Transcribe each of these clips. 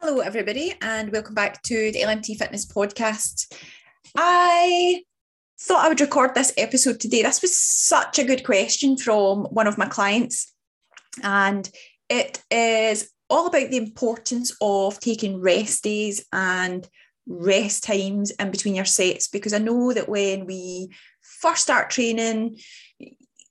Hello, everybody, and welcome back to the LMT Fitness Podcast. I thought I would record this episode today. This was such a good question from one of my clients, and it is all about the importance of taking rest days and rest times in between your sets because I know that when we first start training,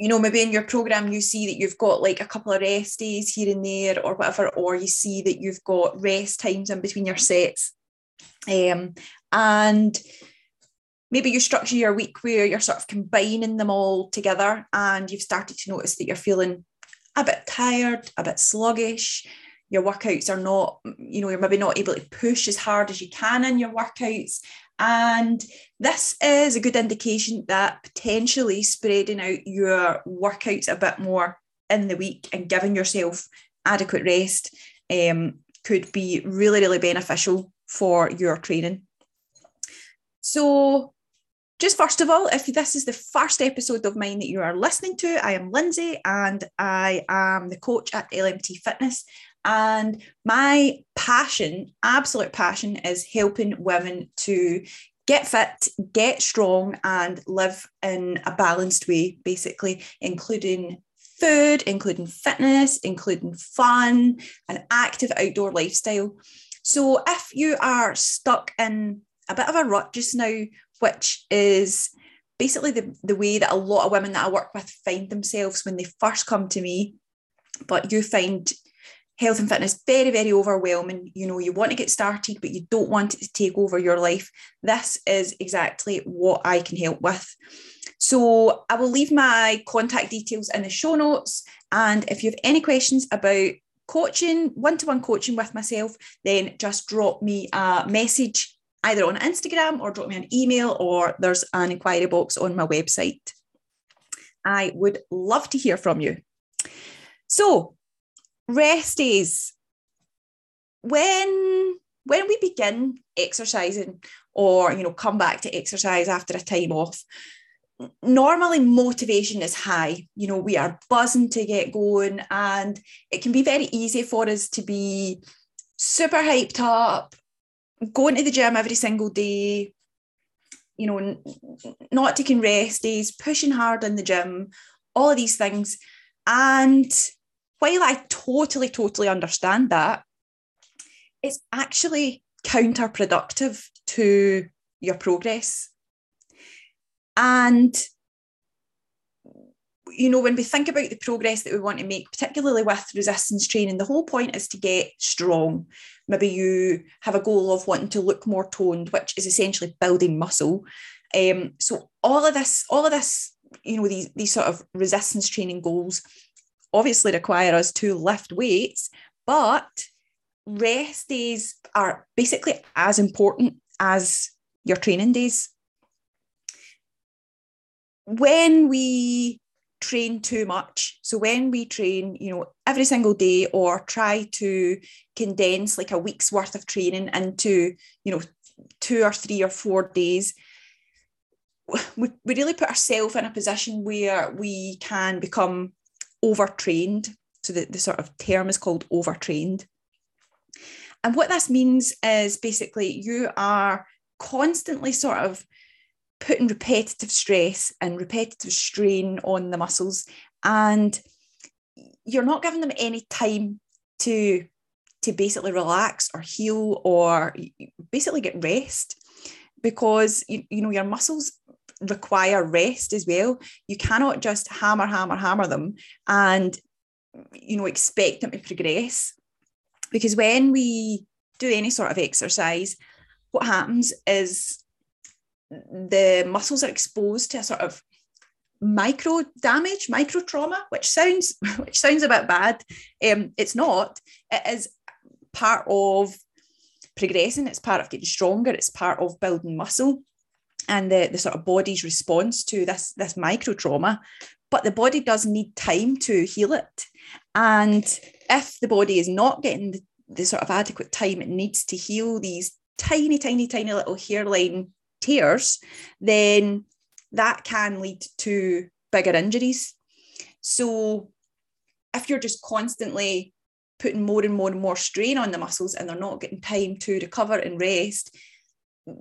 you know, maybe in your program, you see that you've got like a couple of rest days here and there or whatever, or you see that you've got rest times in between your sets. Um, and maybe you structure your week where you're sort of combining them all together and you've started to notice that you're feeling a bit tired, a bit sluggish. Your workouts are not, you know, you're maybe not able to push as hard as you can in your workouts. And this is a good indication that potentially spreading out your workouts a bit more in the week and giving yourself adequate rest um, could be really, really beneficial for your training. So, just first of all, if this is the first episode of mine that you are listening to, I am Lindsay and I am the coach at LMT Fitness. And my passion, absolute passion, is helping women to get fit, get strong, and live in a balanced way, basically, including food, including fitness, including fun, an active outdoor lifestyle. So if you are stuck in a bit of a rut just now, which is basically the, the way that a lot of women that I work with find themselves when they first come to me, but you find health and fitness very very overwhelming. You know you want to get started but you don't want it to take over your life. This is exactly what i can help with. So i will leave my contact details in the show notes. And if you have any questions about coaching one-to-one coaching with myself then just drop me a message either on instagram or drop me an email or there's an inquiry box on my website. I would love to hear from you. So rest days. When when we begin exercising or you know come back to exercise after a time off normally motivation is high. You know we are buzzing to get going and it can be very easy for us to be super hyped up going to the gym every single day you know not taking rest days pushing hard in the gym all of these things. And while I totally, totally understand that, it's actually counterproductive to your progress. And, you know, when we think about the progress that we want to make, particularly with resistance training, the whole point is to get strong. Maybe you have a goal of wanting to look more toned, which is essentially building muscle. Um, so all of this, all of this, you know, these, these sort of resistance training goals obviously require us to lift weights, but rest days are basically as important as your training days. When we train too much, so when we train, you know, every single day or try to condense like a week's worth of training into, you know, two or three or four days, we, we really put ourselves in a position where we can become overtrained. So the, the sort of term is called overtrained. And what this means is basically you are constantly sort of putting repetitive stress and repetitive strain on the muscles, and you're not giving them any time to to basically relax or heal or basically get rest because you, you know your muscles require rest as well. You cannot just hammer, hammer, hammer them and you know expect them to progress. Because when we do any sort of exercise, what happens is the muscles are exposed to a sort of micro damage, micro trauma, which sounds which sounds a bit bad. Um, it's not. It is part of progressing. It's part of getting stronger. It's part of building muscle and the, the sort of body's response to this, this micro trauma. But the body does need time to heal it. And if the body is not getting the, the sort of adequate time it needs to heal these tiny, tiny, tiny little hairline tears, then that can lead to bigger injuries. So if you're just constantly putting more and more and more strain on the muscles and they're not getting time to recover and rest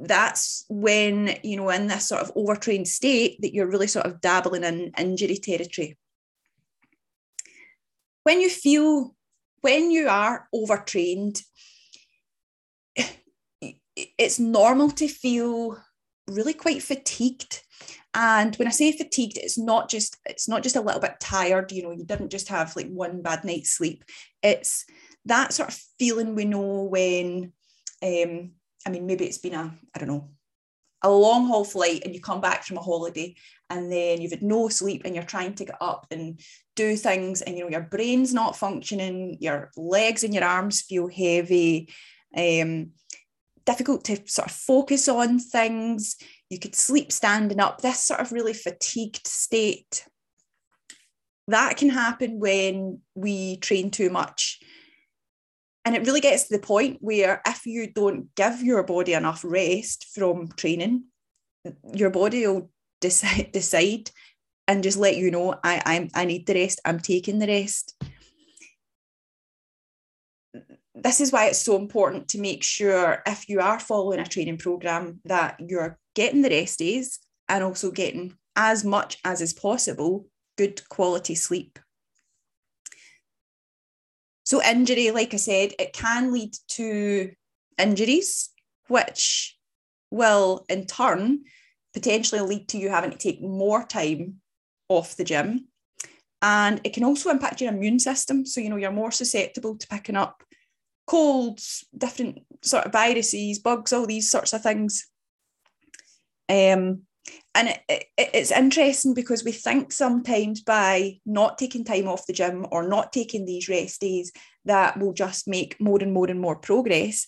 that's when you know in this sort of overtrained state that you're really sort of dabbling in injury territory. When you feel when you are overtrained it's normal to feel really quite fatigued. And when i say fatigued it's not just it's not just a little bit tired you know you didn't just have like one bad night's sleep. It's that sort of feeling we know when um i mean maybe it's been a i don't know a long haul flight and you come back from a holiday and then you've had no sleep and you're trying to get up and do things and you know your brain's not functioning your legs and your arms feel heavy um, difficult to sort of focus on things. You could sleep standing up this sort of really fatigued state. That can happen when we train too much and it really gets to the point where if you don't give your body enough rest from training, your body will decide, decide and just let you know, I, I'm, I need the rest, I'm taking the rest. This is why it's so important to make sure if you are following a training program that you're getting the rest days and also getting as much as is possible good quality sleep. So, injury, like I said, it can lead to injuries, which will in turn potentially lead to you having to take more time off the gym. And it can also impact your immune system. So, you know, you're more susceptible to picking up colds, different sort of viruses, bugs, all these sorts of things. Um, and it, it, it's interesting because we think sometimes by not taking time off the gym or not taking these rest days that we'll just make more and more and more progress.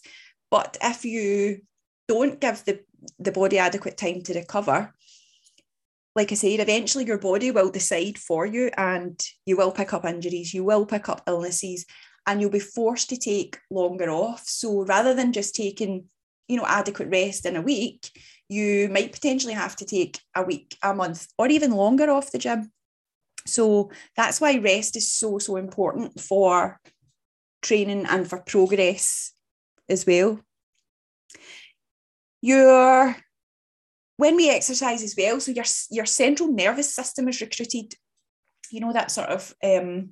But if you don't give the, the body adequate time to recover like i said eventually your body will decide for you and you will pick up injuries you will pick up illnesses and you'll be forced to take longer off. So rather than just taking you know adequate rest in a week you might potentially have to take a week, a month, or even longer off the gym. So that's why rest is so, so important for training and for progress as well. Your when we exercise as well, so your your central nervous system is recruited, you know, that sort of um,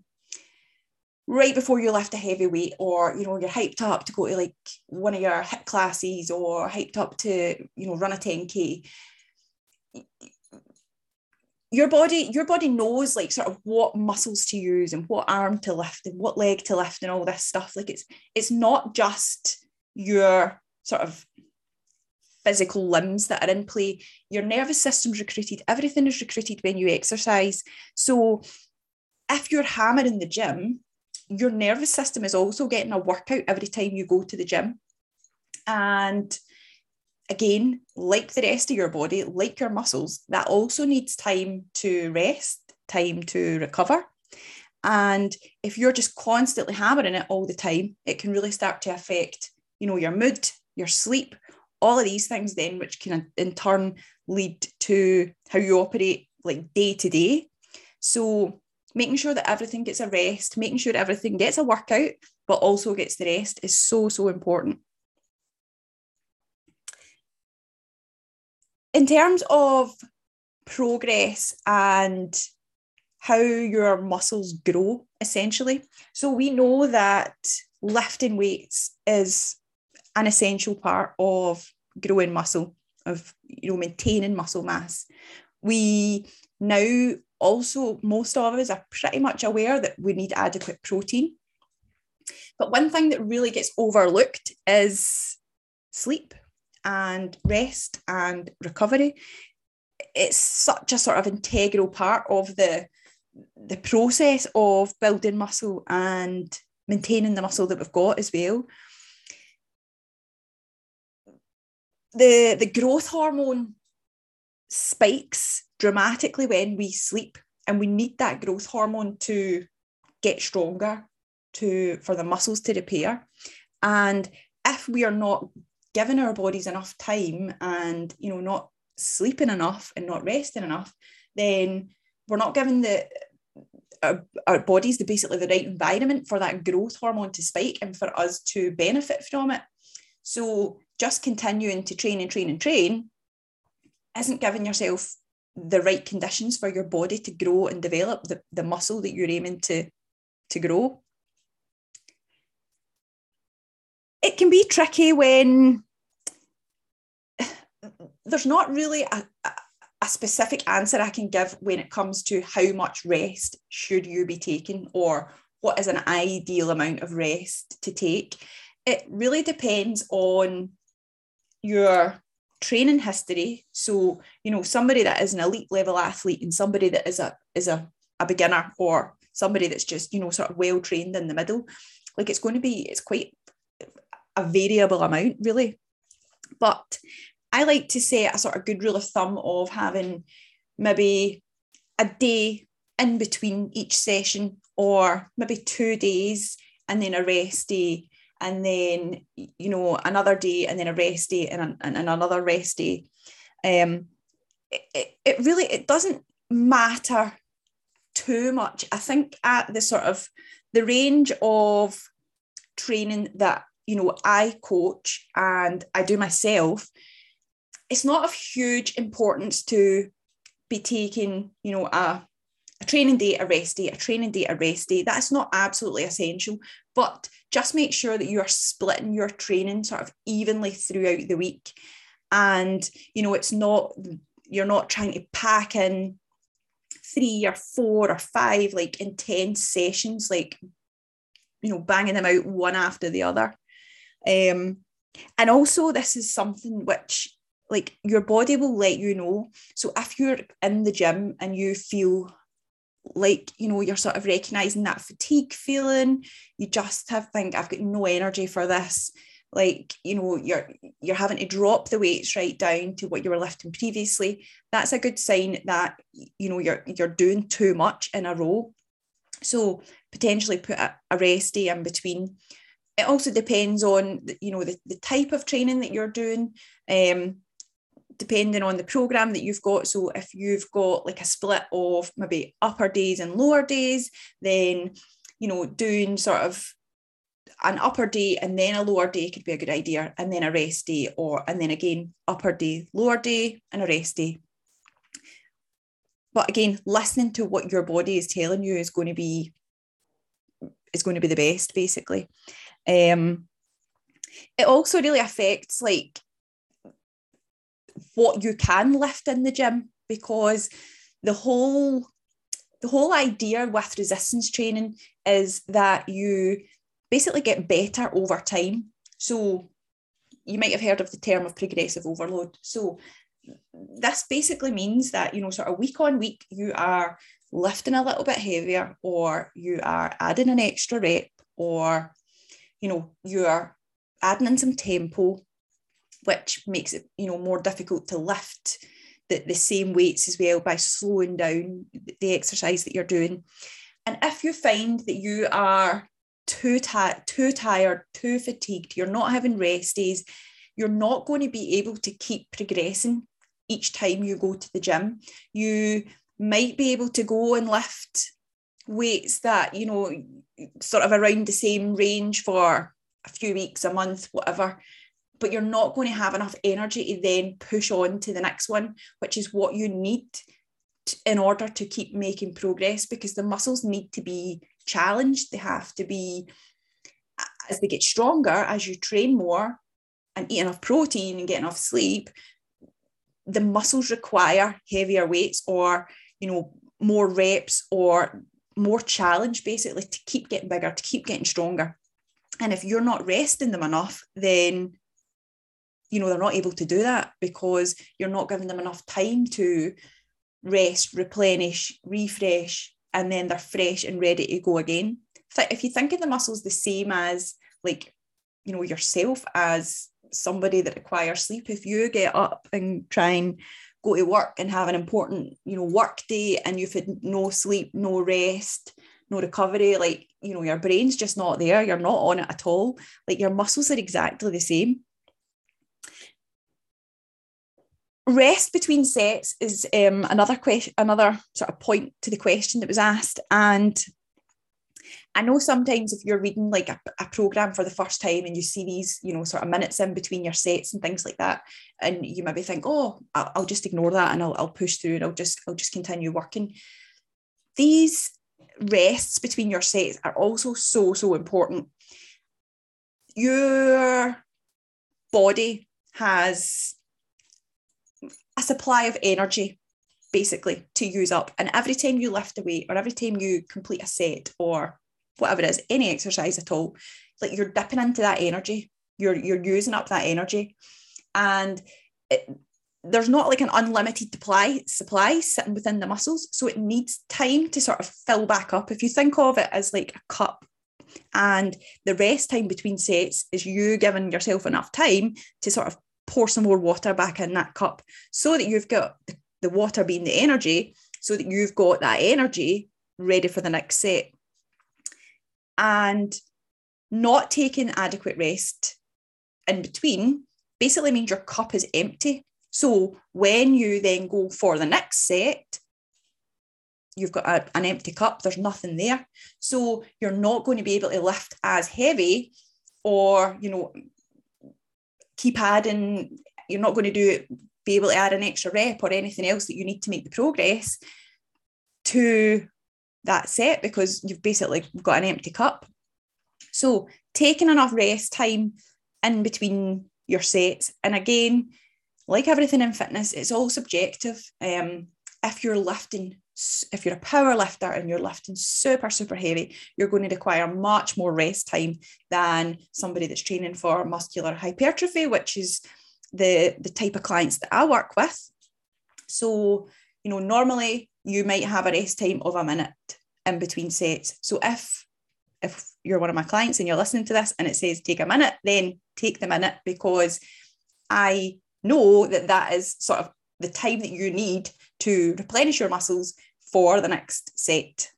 right before you lift a heavy weight or you know you're hyped up to go to like one of your HIIT classes or hyped up to you know run a 10k your body your body knows like sort of what muscles to use and what arm to lift and what leg to lift and all this stuff. Like it's it's not just your sort of physical limbs that are in play. Your nervous system's recruited. Everything is recruited when you exercise. So if you're hammering the gym your nervous system is also getting a workout every time you go to the gym. And again, like the rest of your body, like your muscles, that also needs time to rest, time to recover. And if you're just constantly hammering it all the time, it can really start to affect, you know, your mood, your sleep, all of these things then, which can in turn lead to how you operate like day to day. So making sure that everything gets a rest, making sure everything gets a workout, but also gets the rest is so, so important. In terms of progress and how your muscles grow, essentially. So we know that lifting weights is an essential part of growing muscle, of you know, maintaining muscle mass. We now also most of us are pretty much aware that we need adequate protein. But one thing that really gets overlooked is sleep and rest and recovery. It's such a sort of integral part of the, the process of building muscle and maintaining the muscle that we've got as well. The, the growth hormone spikes dramatically when we sleep and we need that growth hormone to get stronger to for the muscles to repair and if we are not giving our bodies enough time and you know not sleeping enough and not resting enough then we're not giving the our, our body's the basically the right environment for that growth hormone to spike and for us to benefit from it. So just continuing to train and train and train isn't giving yourself the right conditions for your body to grow and develop the, the muscle that you're aiming to, to grow. It can be tricky when there's not really a, a specific answer I can give when it comes to how much rest should you be taking or what is an ideal amount of rest to take. It really depends on your training history. So, you know, somebody that is an elite level athlete and somebody that is a is a, a beginner or somebody that's just, you know, sort of well trained in the middle, like it's going to be, it's quite a variable amount, really. But I like to say a sort of good rule of thumb of having maybe a day in between each session or maybe two days and then a rest day and then you know another day and then a rest day and, and, another rest day. Um it, it really it doesn't matter too much. I think at the sort of the range of training that you know i coach and i do myself it's not of huge importance to be taking you know a a training day, a rest day, a training day, a rest day. That's not absolutely essential, but just make sure that you are splitting your training sort of evenly throughout the week. And, you know, it's not, you're not trying to pack in three or four or five like intense sessions, like, you know, banging them out one after the other. Um, and also, this is something which like your body will let you know. So if you're in the gym and you feel like you know you're sort of recognizing that fatigue feeling. You just have think i've got no energy for this. Like you know you're you're having to drop the weights right down to what you were lifting previously. That's a good sign that you know you're you're doing too much in a row. So potentially put a, a rest day in between. It also depends on you know the, the type of training that you're doing. Um depending on the program that you've got. So if you've got like a split of maybe upper days and lower days, then you know doing sort of an upper day and then a lower day could be a good idea, and then a rest day, or and then again upper day, lower day, and a rest day. But again, listening to what your body is telling you is going to be is going to be the best, basically. Um, it also really affects like what you can lift in the gym because the whole the whole idea with resistance training is that you basically get better over time. So you might have heard of the term of progressive overload. So this basically means that you know sort of week on week you are lifting a little bit heavier or you are adding an extra rep or you know you are adding in some tempo which makes it you know more difficult to lift the, the same weights as well by slowing down the exercise that you're doing. And if you find that you are too, ti- too tired, too fatigued, you're not having rest days, you're not going to be able to keep progressing each time you go to the gym. You might be able to go and lift weights that, you know, sort of around the same range for a few weeks, a month, whatever but you're not going to have enough energy to then push on to the next one, which is what you need in order to keep making progress because the muscles need to be challenged. They have to be, as they get stronger, as you train more and eat enough protein and get enough sleep, the muscles require heavier weights or, you know, more reps or more challenge basically to keep getting bigger, to keep getting stronger. And if you're not resting them enough, then you know they're not able to do that because you're not giving them enough time to rest replenish refresh and then they're fresh and ready to go again. If you think of the muscles the same as like you know yourself as somebody that requires sleep if you get up and try and go to work and have an important you know work day and you've had no sleep no rest no recovery like you know your brain's just not there you're not on it at all like your muscles are exactly the same rest between sets is um, another question, another sort of point to the question that was asked. And I know sometimes if you're reading like a, a program for the first time and you see these, you know, sort of minutes in between your sets and things like that, and you maybe think, oh, I'll, I'll just ignore that and I'll, I'll push through and I'll just I'll just continue working. These rests between your sets are also so so important. Your body has a supply of energy basically to use up. And every time you lift a weight or every time you complete a set or whatever it is, any exercise at all, like you're dipping into that energy. You're you're using up that energy. And it, there's not like an unlimited supply supply sitting within the muscles. So it needs time to sort of fill back up. If you think of it as like a cup and the rest time between sets is you giving yourself enough time to sort of pour some more water back in that cup so that you've got the water being the energy, so that you've got that energy ready for the next set. And not taking adequate rest in between basically means your cup is empty. So when you then go for the next set, you've got a, an empty cup, there's nothing there. So you're not going to be able to lift as heavy or, you know, keep adding, you're not going to do it, be able to add an extra rep or anything else that you need to make the progress to that set because you've basically got an empty cup. So taking enough rest time in between your sets. And again, like everything in fitness, it's all subjective. Um, if you're lifting, if you're a power lifter and you're lifting super, super heavy, you're going to require much more rest time than somebody that's training for muscular hypertrophy, which is the, the type of clients that I work with. So, you know, normally you might have a rest time of a minute in between sets. So if if you're one of my clients and you're listening to this and it says take a minute, then take the minute because I know that that is sort of the time that you need to replenish your muscles for the next set.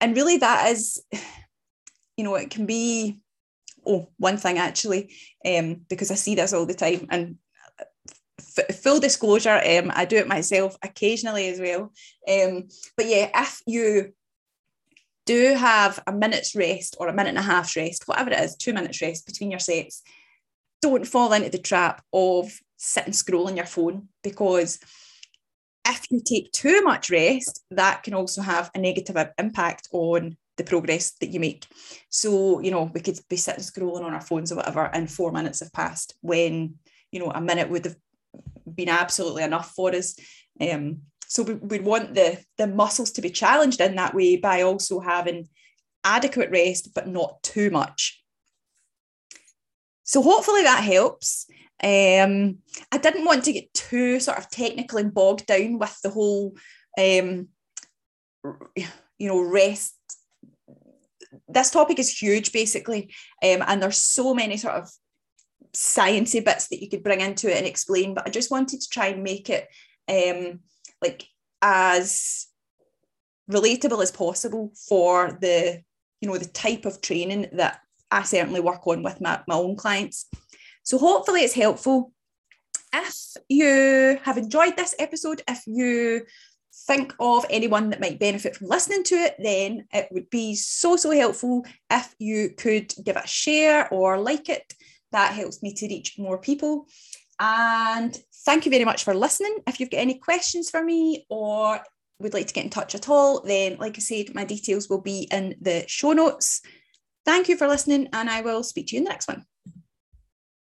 And really, that is, you know, it can be, oh, one thing actually, um, because I see this all the time. And f- full disclosure, um, I do it myself occasionally as well. Um, but yeah, if you do have a minute's rest or a minute and a half rest, whatever it is, two minutes rest between your sets, don't fall into the trap of sitting scrolling your phone because if you take too much rest, that can also have a negative impact on the progress that you make. So, you know, we could be sitting scrolling on our phones or whatever, and four minutes have passed when, you know, a minute would have been absolutely enough for us. Um, so we, would want the, the muscles to be challenged in that way by also having adequate rest, but not too much. So hopefully that helps. Um, I didn't want to get too sort of technical and bogged down with the whole, um, you know, rest. This topic is huge, basically, um, and there's so many sort of sciencey bits that you could bring into it and explain. But I just wanted to try and make it um, like as relatable as possible for the you know the type of training that I certainly work on with my, my own clients. So hopefully it's helpful. If you have enjoyed this episode, if you think of anyone that might benefit from listening to it, then it would be so, so helpful if you could give it a share or like it. That helps me to reach more people. And thank you very much for listening. If you've got any questions for me or would like to get in touch at all, then, like I said, my details will be in the show notes. Thank you for listening, and I will speak to you in the next one.